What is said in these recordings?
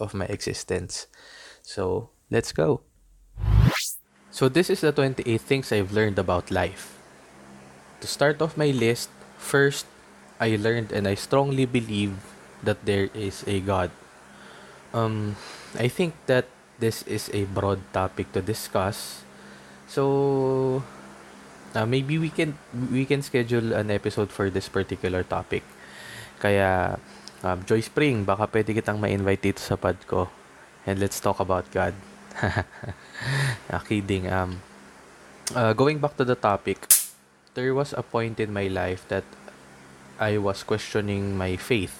Of my existence. So, let's go. So, this is the 28 things I've learned about life. To start off my list, first, I learned and I strongly believe that there is a God. Um, I think that this is a broad topic to discuss. So, uh, maybe we can we can schedule an episode for this particular topic. Kaya um, Joy Spring, baka pwede kitang ma-invite dito sa pod ko. And let's talk about God. ah, kidding. Um, uh, going back to the topic, there was a point in my life that I was questioning my faith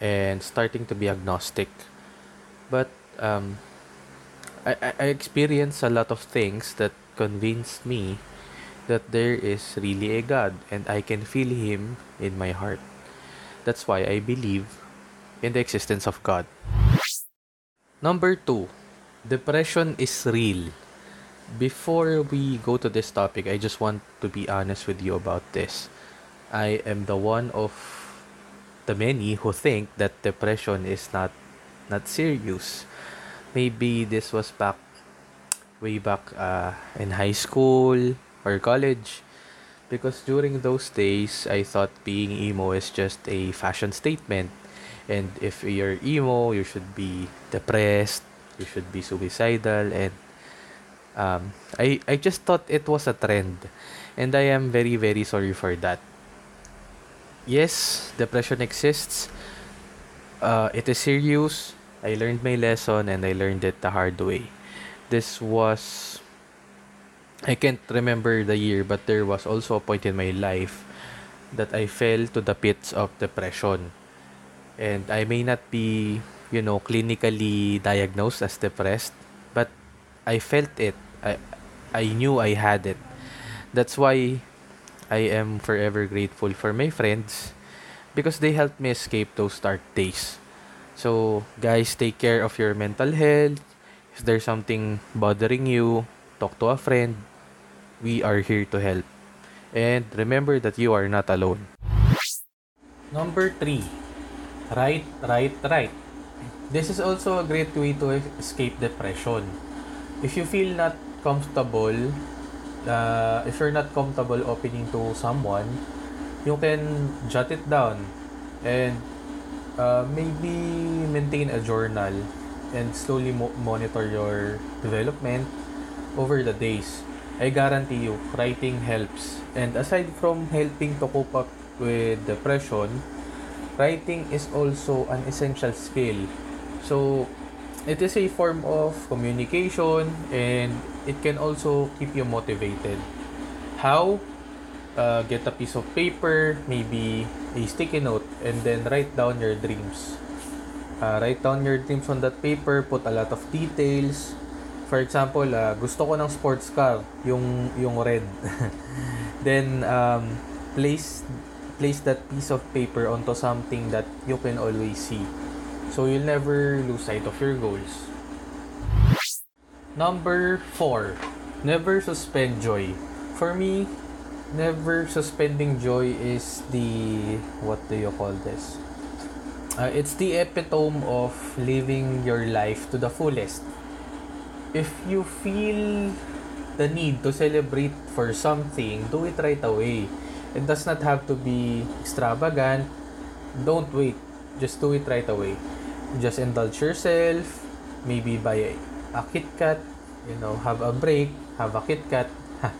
and starting to be agnostic. But um, I I experienced a lot of things that convinced me that there is really a God and I can feel Him in my heart. That's why I believe in the existence of God. Number two, depression is real. Before we go to this topic, I just want to be honest with you about this. I am the one of the many who think that depression is not not serious. Maybe this was back way back uh, in high school or college because during those days I thought being emo is just a fashion statement. And if you're emo you should be depressed you should be suicidal and um, I, I just thought it was a trend. And I am very very sorry for that. Yes depression exists. Uh, it is serious. I learned my lesson and I learned it the hard way. This was I can't remember the year, but there was also a point in my life that I fell to the pits of depression. And I may not be, you know, clinically diagnosed as depressed, but I felt it. I I knew I had it. That's why I am forever grateful for my friends because they helped me escape those dark days. So, guys, take care of your mental health. If there's something bothering you, talk to a friend. We are here to help. And remember that you are not alone. Number three, right, right, right. This is also a great way to escape depression. If you feel not comfortable, uh, if you're not comfortable opening to someone, you can jot it down and uh, maybe maintain a journal and slowly mo- monitor your development over the days. I guarantee you, writing helps. And aside from helping to cope up with depression, writing is also an essential skill. So, it is a form of communication and it can also keep you motivated. How? Uh, get a piece of paper, maybe a sticky note, and then write down your dreams. Uh, write down your dreams on that paper, put a lot of details, for example, uh, gusto ko ng sports car, yung yung red. Then um, place place that piece of paper onto something that you can always see. So you'll never lose sight of your goals. Number 4. Never suspend joy. For me, never suspending joy is the what do you call this? Uh, it's the epitome of living your life to the fullest if you feel the need to celebrate for something, do it right away. It does not have to be extravagant. Don't wait. Just do it right away. Just indulge yourself. Maybe buy a, a Kit Kat. You know, have a break. Have a Kit Kat.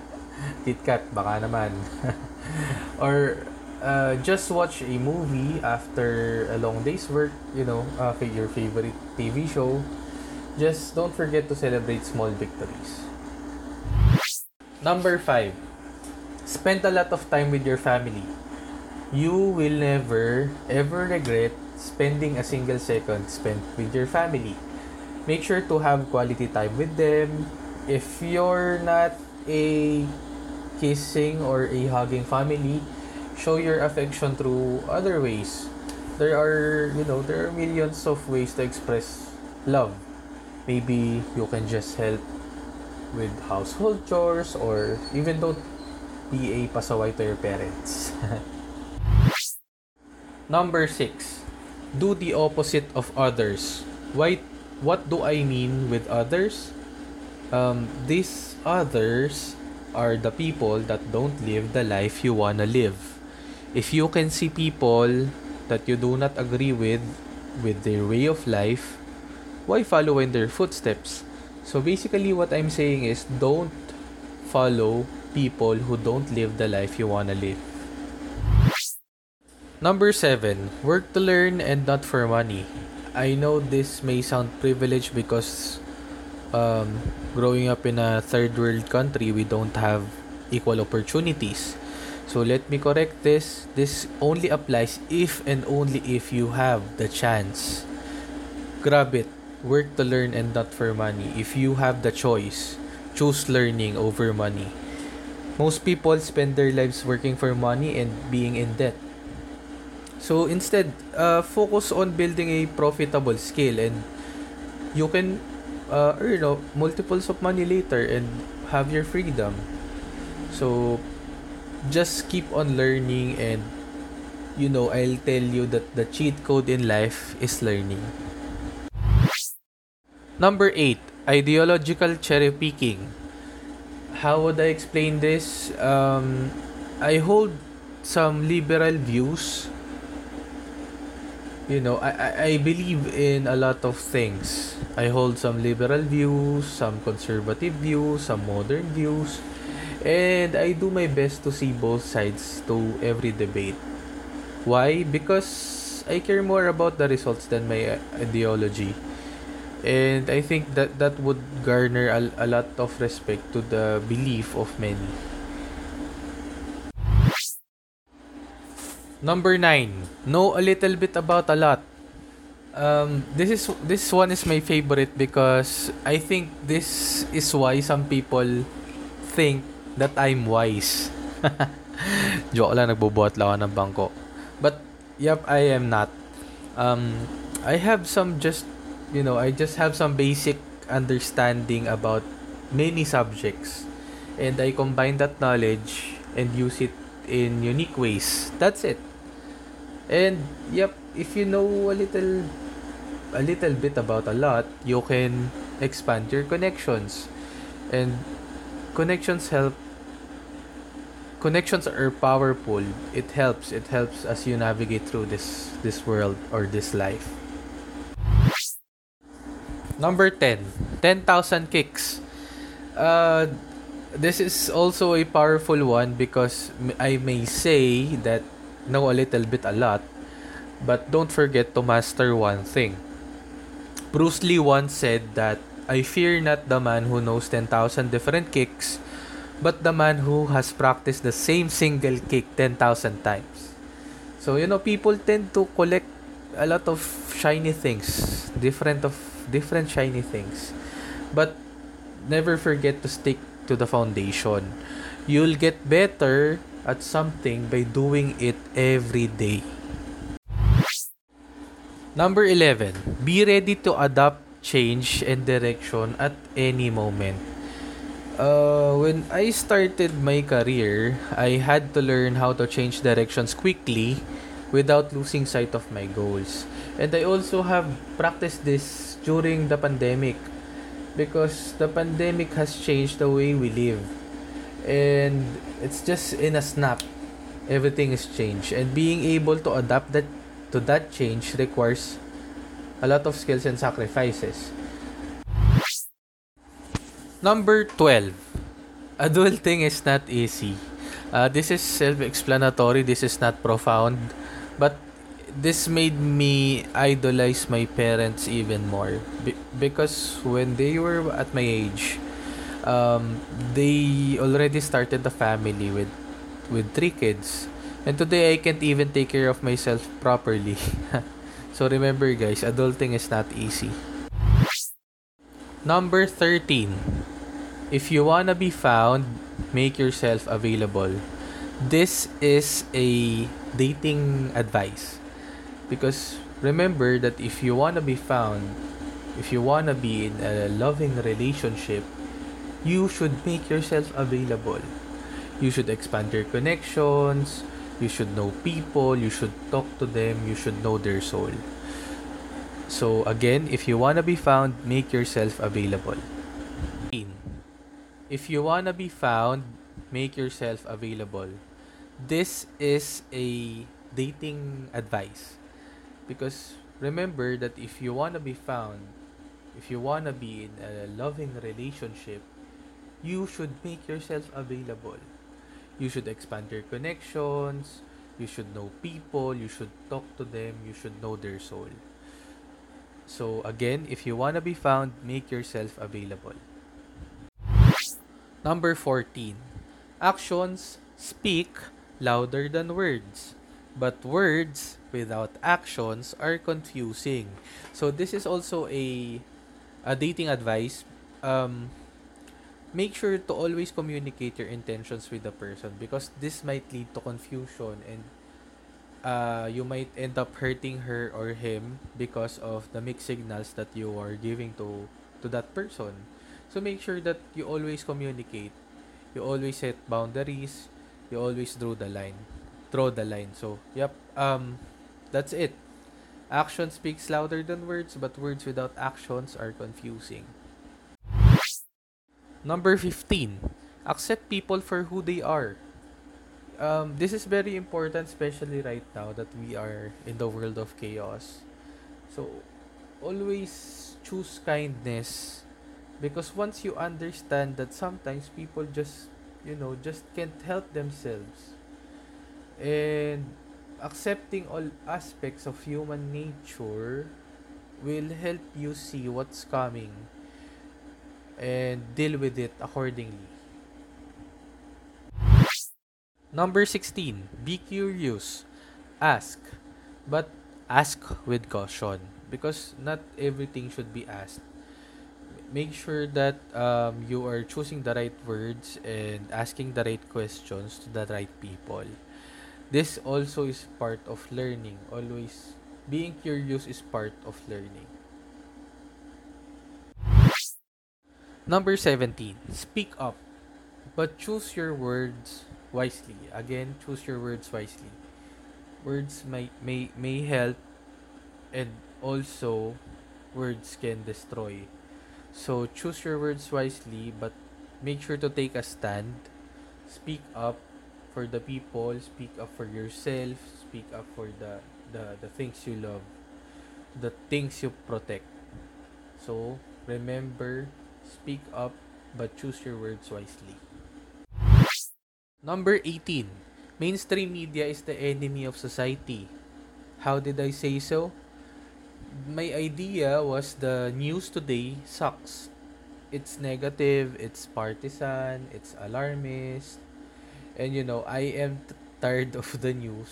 Kit Kat, baka naman. or uh, just watch a movie after a long day's work. You know, uh, your favorite TV show Just don't forget to celebrate small victories. Number 5. Spend a lot of time with your family. You will never ever regret spending a single second spent with your family. Make sure to have quality time with them. If you're not a kissing or a hugging family, show your affection through other ways. There are, you know, there are millions of ways to express love. Maybe you can just help with household chores or even don't be a pasaway to your parents. Number 6. Do the opposite of others. Why what do I mean with others? Um, these others are the people that don't live the life you wanna live. If you can see people that you do not agree with with their way of life, why follow in their footsteps? So basically what I'm saying is don't follow people who don't live the life you wanna live. Number 7, work to learn and not for money. I know this may sound privileged because um, growing up in a third world country, we don't have equal opportunities. So let me correct this. This only applies if and only if you have the chance. Grab it. Work to learn and not for money. If you have the choice, choose learning over money. Most people spend their lives working for money and being in debt. So instead, uh, focus on building a profitable skill and you can uh, earn uh, multiples of money later and have your freedom. So just keep on learning and you know, I'll tell you that the cheat code in life is learning. Number 8, ideological cherry picking. How would I explain this? Um, I hold some liberal views you know, I, I, believe in a lot of things. I hold some liberal views, some conservative views, some modern views, and I do my best to see both sides to every debate. Why? Because I care more about the results than my uh, ideology. And I think that that would garner a, a lot of respect to the belief of many. Number nine, know a little bit about a lot. Um, this is this one is my favorite because I think this is why some people think that I'm wise. Joke lang, nagbubuhat lang ako ng bangko. But, yep, I am not. Um, I have some just, you know, I just have some basic understanding about many subjects. And I combine that knowledge and use it in unique ways. That's it. And yep, if you know a little a little bit about a lot, you can expand your connections. And connections help connections are powerful. It helps. It helps as you navigate through this this world or this life. Number 10. 10,000 kicks. Uh this is also a powerful one because I may say that know a little bit a lot, but don't forget to master one thing. Bruce Lee once said that I fear not the man who knows 10,000 different kicks, but the man who has practiced the same single kick 10,000 times. So, you know, people tend to collect a lot of shiny things, different of different shiny things. But never forget to stick to the foundation. You'll get better at something by doing it every day. Number 11, be ready to adapt, change, and direction at any moment. Uh, when I started my career, I had to learn how to change directions quickly without losing sight of my goals. And I also have practiced this during the pandemic. Because the pandemic has changed the way we live. And it's just in a snap everything is changed. And being able to adapt that to that change requires a lot of skills and sacrifices. Number 12 adulting is not easy. Uh, this is self-explanatory. This is not profound. But this made me idolize my parents even more Be- because when they were at my age um, they already started a family with with three kids and today I can't even take care of myself properly So remember guys, adulting is not easy. Number 13. If you wanna be found, make yourself available. This is a dating advice. Because remember that if you wanna be found, if you wanna be in a loving relationship, you should make yourself available. You should expand your connections, you should know people, you should talk to them, you should know their soul. So again, if you wanna be found, make yourself available. If you wanna be found, make yourself available. This is a dating advice. Because remember that if you wanna be found, if you wanna be in a loving relationship, you should make yourself available. You should expand your connections, you should know people, you should talk to them, you should know their soul. So again, if you want to be found, make yourself available. Number 14. Actions speak louder than words. But words without actions are confusing. So this is also a a dating advice. Um make sure to always communicate your intentions with the person because this might lead to confusion and uh, you might end up hurting her or him because of the mixed signals that you are giving to to that person. So make sure that you always communicate. You always set boundaries. You always draw the line. Draw the line. So, yep. Um that's it. Action speaks louder than words, but words without actions are confusing. Number 15. Accept people for who they are. um, this is very important, especially right now that we are in the world of chaos. So, always choose kindness because once you understand that sometimes people just, you know, just can't help themselves. And accepting all aspects of human nature will help you see what's coming and deal with it accordingly. Number 16. Be curious. Ask. But ask with caution. Because not everything should be asked. Make sure that um, you are choosing the right words and asking the right questions to the right people. This also is part of learning. Always being curious is part of learning. Number 17. Speak up. But choose your words wisely. Again, choose your words wisely. Words may may may help and also words can destroy. So choose your words wisely but make sure to take a stand. Speak up for the people, speak up for yourself, speak up for the the, the things you love, the things you protect. So remember, speak up but choose your words wisely. Number 18. Mainstream media is the enemy of society. How did I say so? My idea was the news today sucks. It's negative, it's partisan, it's alarmist. And you know, I am tired of the news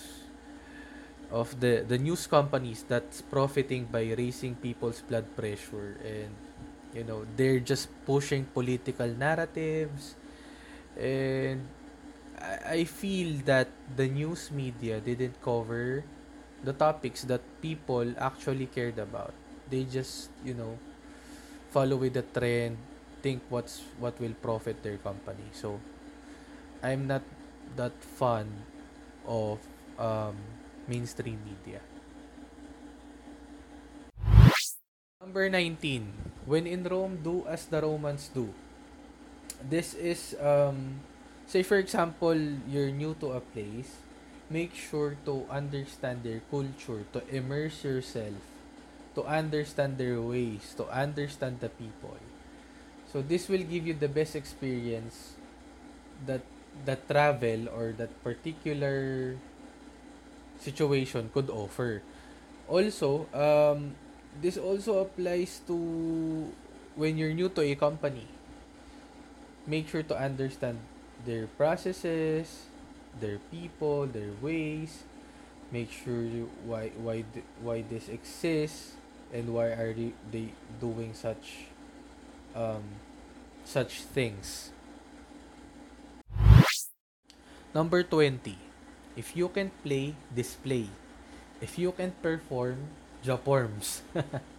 of the the news companies that's profiting by raising people's blood pressure and you know, they're just pushing political narratives and I, feel that the news media didn't cover the topics that people actually cared about. They just, you know, follow with the trend, think what's what will profit their company. So I'm not that fond of um, mainstream media. Number 19. When in Rome, do as the Romans do. This is um, say for example, you're new to a place, make sure to understand their culture, to immerse yourself, to understand their ways, to understand the people. So this will give you the best experience that that travel or that particular situation could offer. Also, um, this also applies to when you're new to a company. Make sure to understand their processes, their people, their ways, make sure you why why why this exists and why are they, they doing such um such things number 20 if you can play display if you can perform joporms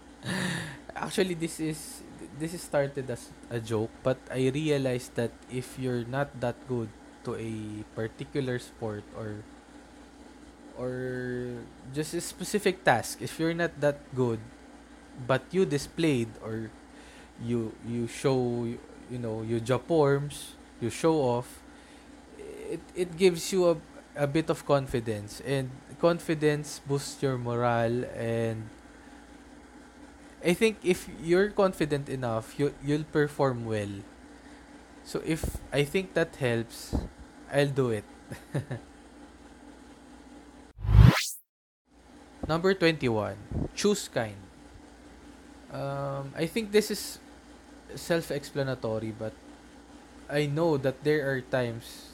actually this is this is started as a joke but i realized that if you're not that good to a particular sport or or just a specific task if you're not that good but you displayed or you you show you know you forms you show off it it gives you a, a bit of confidence and confidence boosts your morale and I think if you're confident enough you you'll perform well so if I think that helps I'll do it Number 21. Choose kind. Um, I think this is self-explanatory, but I know that there are times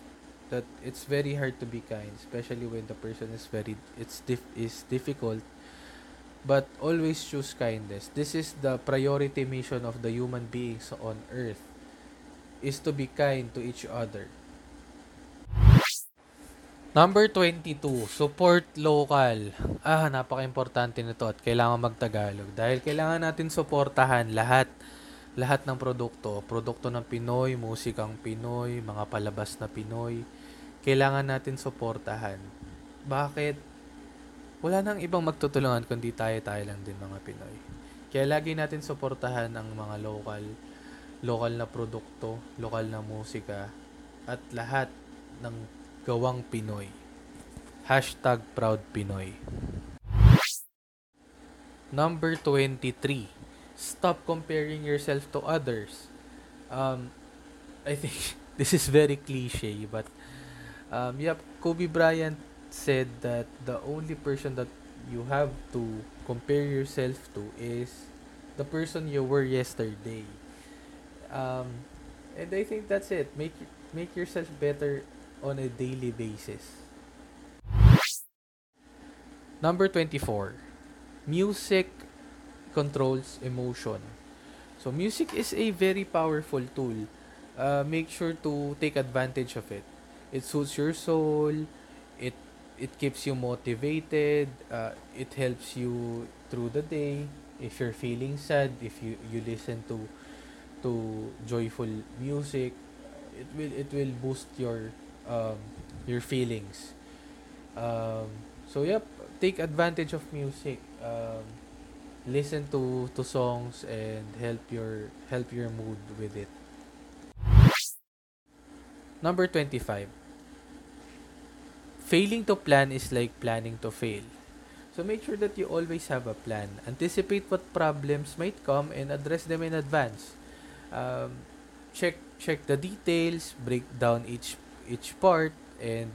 that it's very hard to be kind, especially when the person is very it's dif- is difficult. But always choose kindness. This is the priority mission of the human beings on earth is to be kind to each other. Number 22, support local. Ah, napaka-importante nito at kailangan magtagalog dahil kailangan natin suportahan lahat lahat ng produkto, produkto ng Pinoy, musikang Pinoy, mga palabas na Pinoy. Kailangan natin suportahan. Bakit? Wala nang ibang magtutulungan kundi tayo-tayo lang din mga Pinoy. Kaya lagi natin suportahan ang mga local, local na produkto, lokal na musika, at lahat ng Gawang Pinoy. Hashtag Proud Pinoy. Number 23. Stop comparing yourself to others. Um, I think this is very cliche, but um, yep, Kobe Bryant said that the only person that you have to compare yourself to is the person you were yesterday. Um, and I think that's it. Make make yourself better on a daily basis. Number 24. Music controls emotion. So music is a very powerful tool. Uh, make sure to take advantage of it. It suits your soul. It it keeps you motivated. Uh, it helps you through the day. If you're feeling sad, if you you listen to to joyful music, it will it will boost your um, your feelings. Um, so yep, take advantage of music. Um, listen to to songs and help your help your mood with it. Number 25. Failing to plan is like planning to fail. So make sure that you always have a plan. Anticipate what problems might come and address them in advance. Um, check check the details, break down each each part and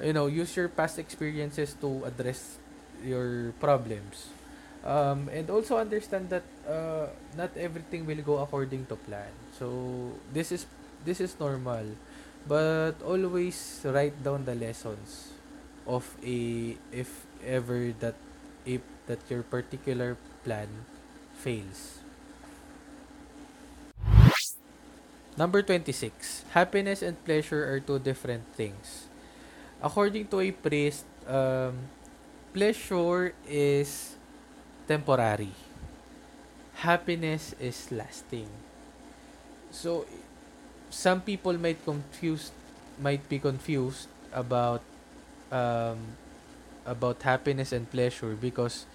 you know use your past experiences to address your problems um, and also understand that uh, not everything will go according to plan so this is this is normal but always write down the lessons of a if ever that if that your particular plan fails Number 26. Happiness and pleasure are two different things. According to a priest, um, pleasure is temporary. Happiness is lasting. So, some people might confuse might be confused about um, about happiness and pleasure because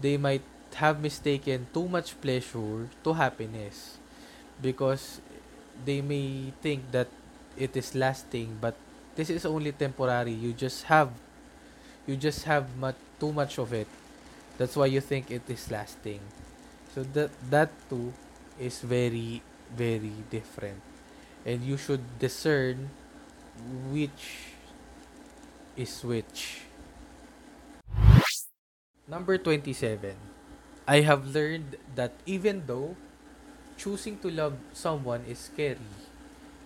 they might have mistaken too much pleasure to happiness because they may think that it is lasting but this is only temporary you just have you just have much too much of it that's why you think it is lasting. So that that too is very very different. And you should discern which is which. Number 27 i have learned that even though choosing to love someone is scary,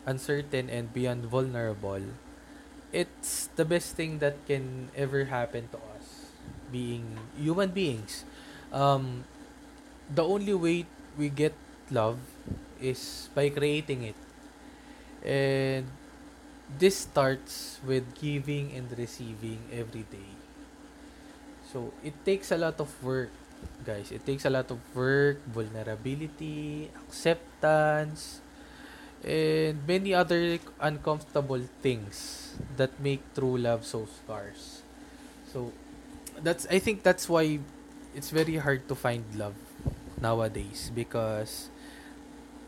uncertain, and beyond vulnerable, it's the best thing that can ever happen to us being human beings um the only way we get love is by creating it. And this starts with giving and receiving every day. So it takes a lot of work guys. It takes a lot of work vulnerability acceptance and many other uncomfortable things that make true love so scarce. So that's I think that's why it's very hard to find love nowadays because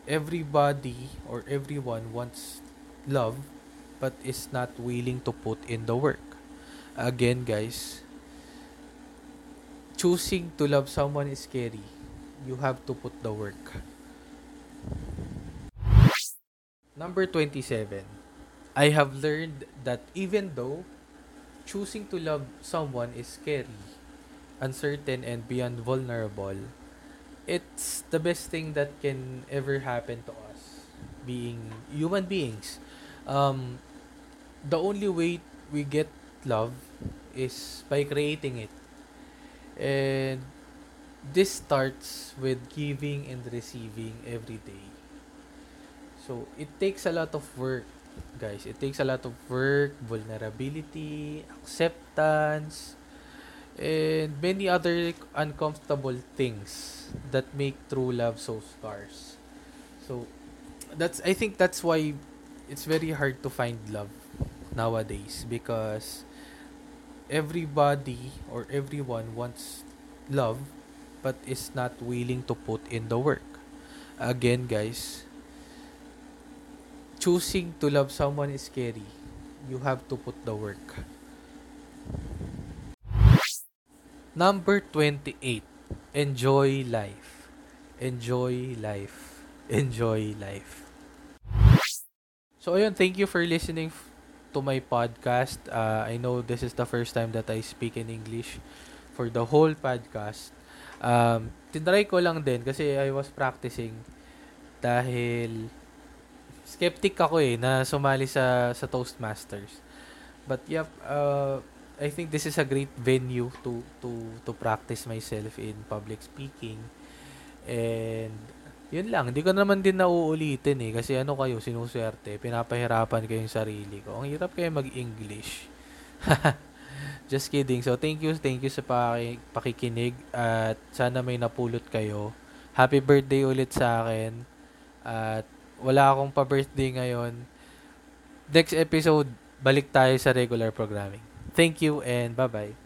everybody or everyone wants love but is not willing to put in the work. Again, guys, choosing to love someone is scary. You have to put the work. Number 27. I have learned that even though choosing to love someone is scary, uncertain, and beyond vulnerable, it's the best thing that can ever happen to us, being human beings. Um, the only way we get love is by creating it. And this starts with giving and receiving every day. So it takes a lot of work, guys. It takes a lot of work, vulnerability, acceptance, and many other uncomfortable things that make true love so scarce. So that's I think that's why it's very hard to find love nowadays because everybody or everyone wants love but is not willing to put in the work. Again, guys, choosing to love someone is scary. You have to put the work. Number 28. Enjoy life. Enjoy life. Enjoy life. So ayun, thank you for listening to my podcast. Uh, I know this is the first time that I speak in English for the whole podcast. Um, tinry ko lang din kasi I was practicing dahil skeptic ako eh na sumali sa sa Toastmasters. But yep, uh, I think this is a great venue to to to practice myself in public speaking. And yun lang, hindi ko naman din nauulitin eh kasi ano kayo sinuswerte, pinapahirapan ko yung sarili ko. Ang hirap kayo mag-English. Just kidding. So thank you, thank you sa paki- pakikinig at sana may napulot kayo. Happy birthday ulit sa akin. At wala akong pa-birthday ngayon. Next episode, balik tayo sa regular programming. Thank you and bye-bye.